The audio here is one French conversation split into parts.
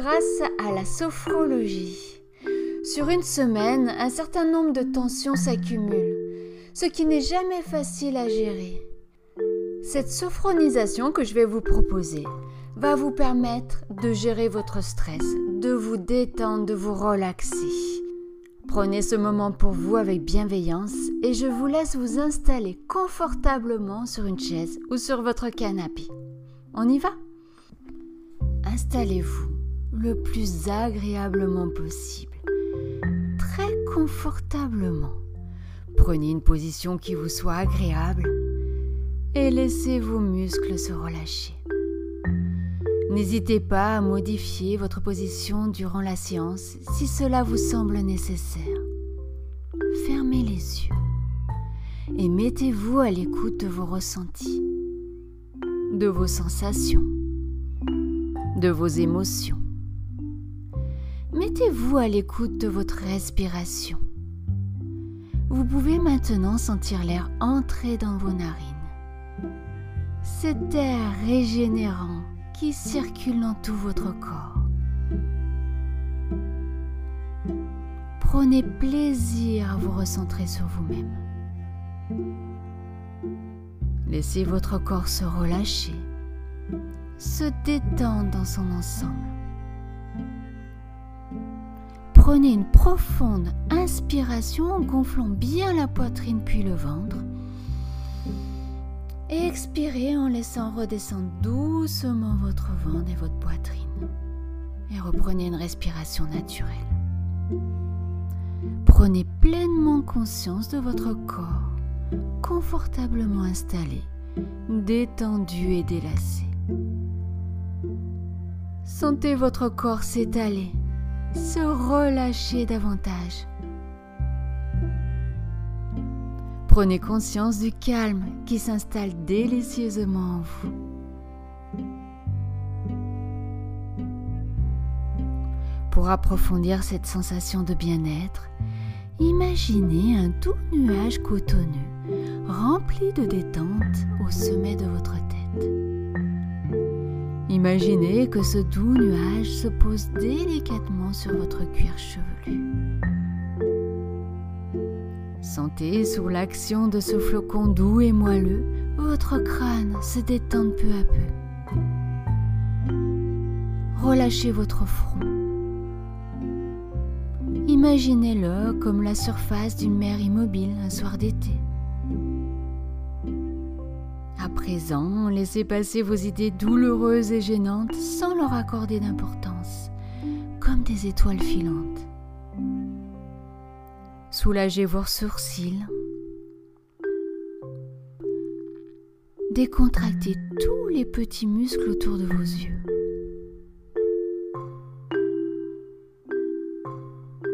grâce à la sophrologie. Sur une semaine, un certain nombre de tensions s'accumulent, ce qui n'est jamais facile à gérer. Cette sophronisation que je vais vous proposer va vous permettre de gérer votre stress, de vous détendre, de vous relaxer. Prenez ce moment pour vous avec bienveillance et je vous laisse vous installer confortablement sur une chaise ou sur votre canapé. On y va? Installez-vous le plus agréablement possible, très confortablement. Prenez une position qui vous soit agréable et laissez vos muscles se relâcher. N'hésitez pas à modifier votre position durant la séance si cela vous semble nécessaire. Fermez les yeux et mettez-vous à l'écoute de vos ressentis, de vos sensations, de vos émotions. Mettez-vous à l'écoute de votre respiration? Vous pouvez maintenant sentir l'air entrer dans vos narines. Cet air régénérant qui circule dans tout votre corps. Prenez plaisir à vous recentrer sur vous-même. Laissez votre corps se relâcher, se détendre dans son ensemble. Prenez une profonde inspiration en gonflant bien la poitrine puis le ventre et expirez en laissant redescendre doucement votre ventre et votre poitrine. Et reprenez une respiration naturelle. Prenez pleinement conscience de votre corps, confortablement installé, détendu et délacé. Sentez votre corps s'étaler, se relâcher davantage Prenez conscience du calme qui s'installe délicieusement en vous. Pour approfondir cette sensation de bien-être, imaginez un doux nuage cotonneux, rempli de détente au sommet de votre tête. Imaginez que ce doux nuage se pose délicatement sur votre cuir chevelu. Sentez sous l'action de ce flocon doux et moelleux votre crâne se détendre peu à peu. Relâchez votre front. Imaginez-le comme la surface d'une mer immobile un soir d'été. À présent, laissez passer vos idées douloureuses et gênantes sans leur accorder d'importance, des étoiles filantes. Soulagez vos sourcils. Décontractez tous les petits muscles autour de vos yeux.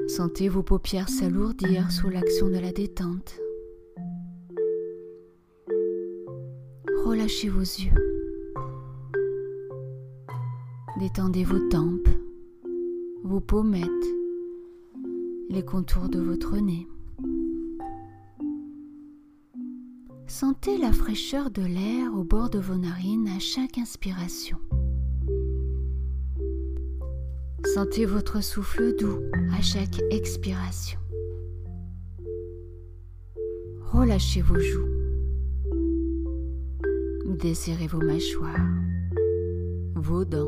Sentez vos paupières s'alourdir sous l'action de la détente. Relâchez vos yeux. Détendez vos tempes, vos pommettes, les contours de votre nez. Sentez la fraîcheur de l'air au bord de vos narines à chaque inspiration. Sentez votre souffle doux à chaque expiration. Relâchez vos joues. Desserrez vos mâchoires, vos dents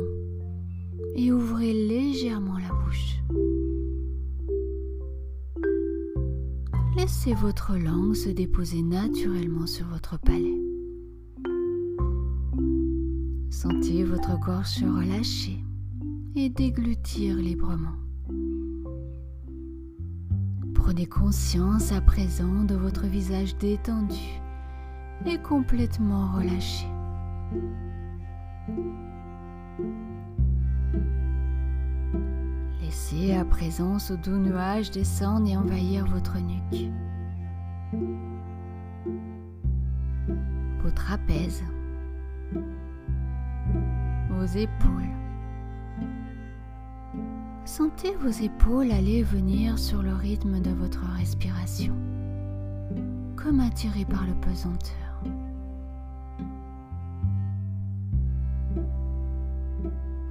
et ouvrez légèrement Laissez votre langue se déposer naturellement sur votre palais. Sentez votre gorge se relâcher et déglutir librement. Prenez conscience à présent de votre visage détendu et complètement relâché. À présent ce doux nuage descendre et envahir votre nuque. Vos trapèzes. Vos épaules. Sentez vos épaules aller venir sur le rythme de votre respiration, comme attirées par le pesanteur.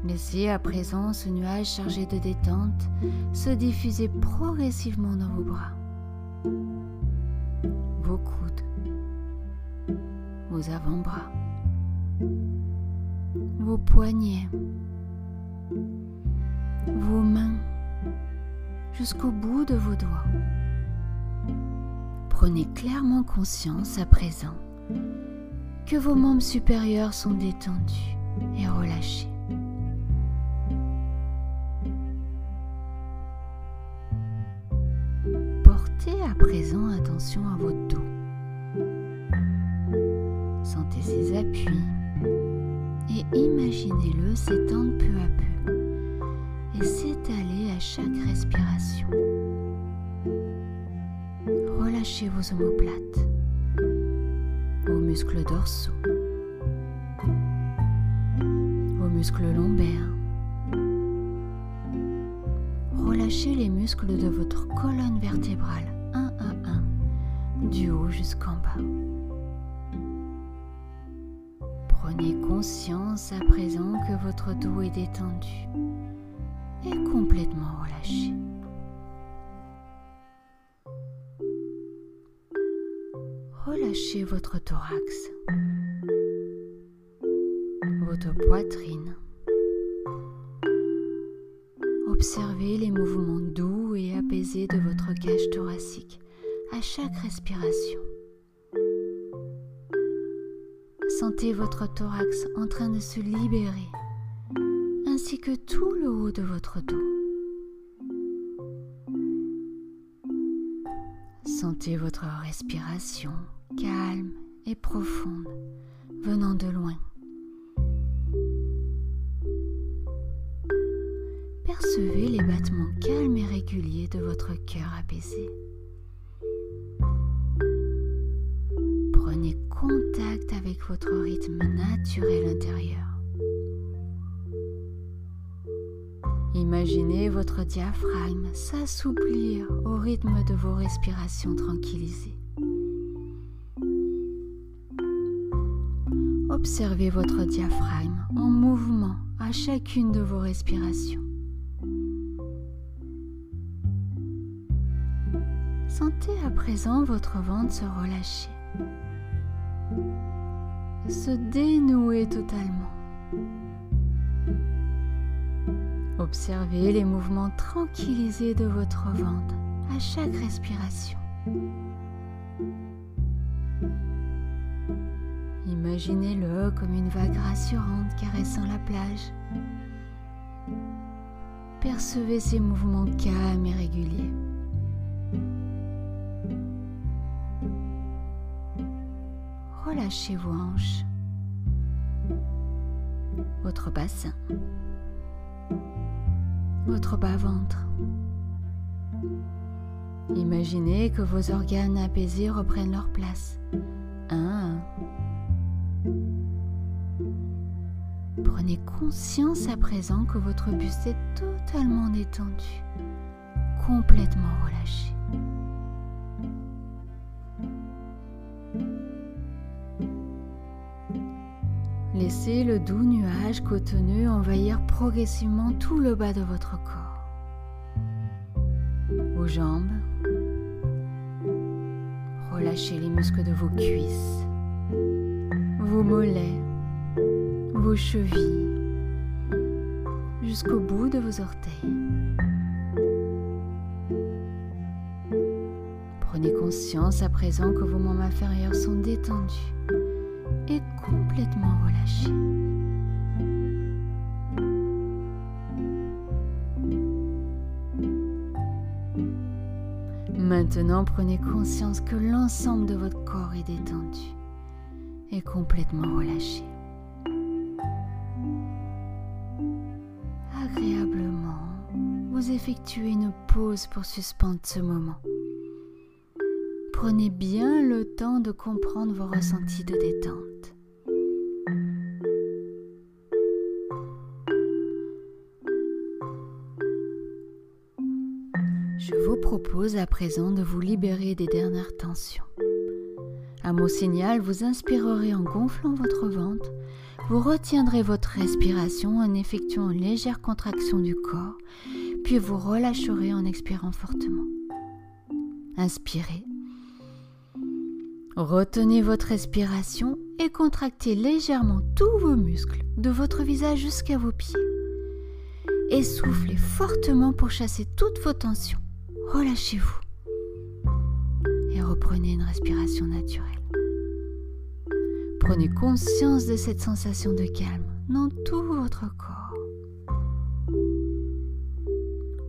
Laissez à présent ce nuage chargé de détente se diffuser progressivement dans vos bras, vos coudes, vos avant-bras, vos poignets, vos mains, jusqu'au bout de vos doigts. Prenez clairement conscience à présent que vos membres supérieurs sont détendus et relâchés. Attention à votre dos. Sentez ses appuis et imaginez-le s'étendre peu à peu et s'étaler à chaque respiration. Relâchez vos omoplates, vos muscles dorsaux, vos muscles lombaires. Relâchez les muscles de votre colonne vertébrale du haut jusqu'en bas. Prenez conscience à présent que votre dos est détendu et complètement relâché. Relâchez votre thorax, votre poitrine. Observez les mouvements doux et apaisés de votre cage thoracique à chaque respiration. Sentez votre thorax en train de se libérer, ainsi que tout le haut de votre dos. Sentez votre respiration calme et profonde venant de loin. Percevez les battements calmes et réguliers de votre cœur apaisé. Votre rythme naturel intérieur. Imaginez votre diaphragme s'assouplir au rythme de vos respirations tranquillisées. Observez votre diaphragme en mouvement à chacune de vos respirations. Sentez à présent votre ventre se relâcher, se dénouer totalement. Observez les mouvements tranquillisés de votre ventre à chaque respiration. Imaginez-le comme une vague rassurante caressant la plage. Percevez ces mouvements calmes et réguliers. Relâchez vos hanches, votre bassin, votre bas-ventre. Imaginez que vos organes apaisés reprennent leur place. Prenez conscience à présent que votre buste est totalement détendu, complètement relâché. Laissez le doux nuage cotonneux envahir progressivement tout le bas de votre corps, vos jambes. Relâchez les muscles de vos cuisses, vos mollets, vos chevilles, jusqu'au bout de vos orteils. Prenez conscience à présent que vos membres inférieurs sont détendus et complètement relâchés. Maintenant, prenez conscience que l'ensemble de votre corps est détendu et complètement relâché. Agréablement, vous effectuez une pause pour suspendre ce moment. Prenez bien le temps de comprendre vos ressentis de détente. Je vous propose à présent de vous libérer des dernières tensions. À mon signal, vous inspirerez en gonflant votre ventre, vous retiendrez votre respiration en effectuant une légère contraction du corps, puis vous relâcherez en expirant fortement. Inspirez. Retenez votre respiration et contractez légèrement tous vos muscles, de votre visage jusqu'à vos pieds. Et soufflez fortement pour chasser toutes vos tensions. Relâchez-vous. Et reprenez une respiration naturelle. Prenez conscience de cette sensation de calme dans tout votre corps.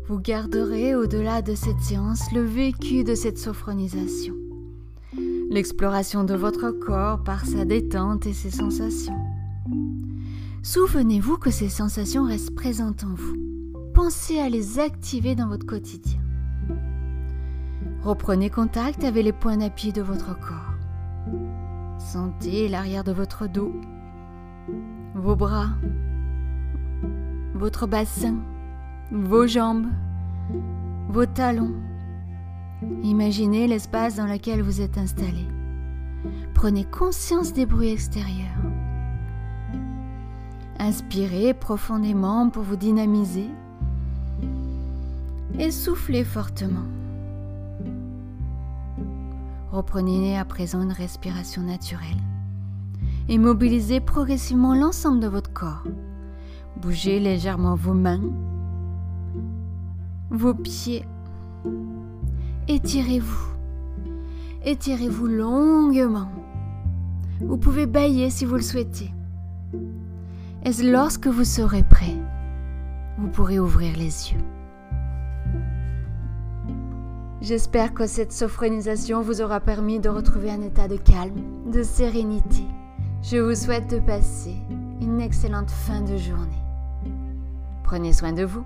Vous garderez au-delà de cette séance le vécu de cette sophronisation, l'exploration de votre corps par sa détente et ses sensations. Souvenez-vous que ces sensations restent présentes en vous. Pensez à les activer dans votre quotidien. Reprenez contact avec les points d'appui de votre corps. Sentez l'arrière de votre dos, vos bras, votre bassin, vos jambes, vos talons. Imaginez l'espace dans lequel vous êtes installé. Prenez conscience des bruits extérieurs. Inspirez profondément pour vous dynamiser et soufflez fortement. Reprenez à présent une respiration naturelle et mobilisez progressivement l'ensemble de votre corps. Bougez légèrement vos mains, vos pieds. Étirez-vous. Étirez-vous longuement. Vous pouvez bailler si vous le souhaitez. Et lorsque vous serez prêt, vous pourrez ouvrir les yeux. J'espère que cette sophronisation vous aura permis de retrouver un état de calme, de sérénité. Je vous souhaite de passer une excellente fin de journée. Prenez soin de vous.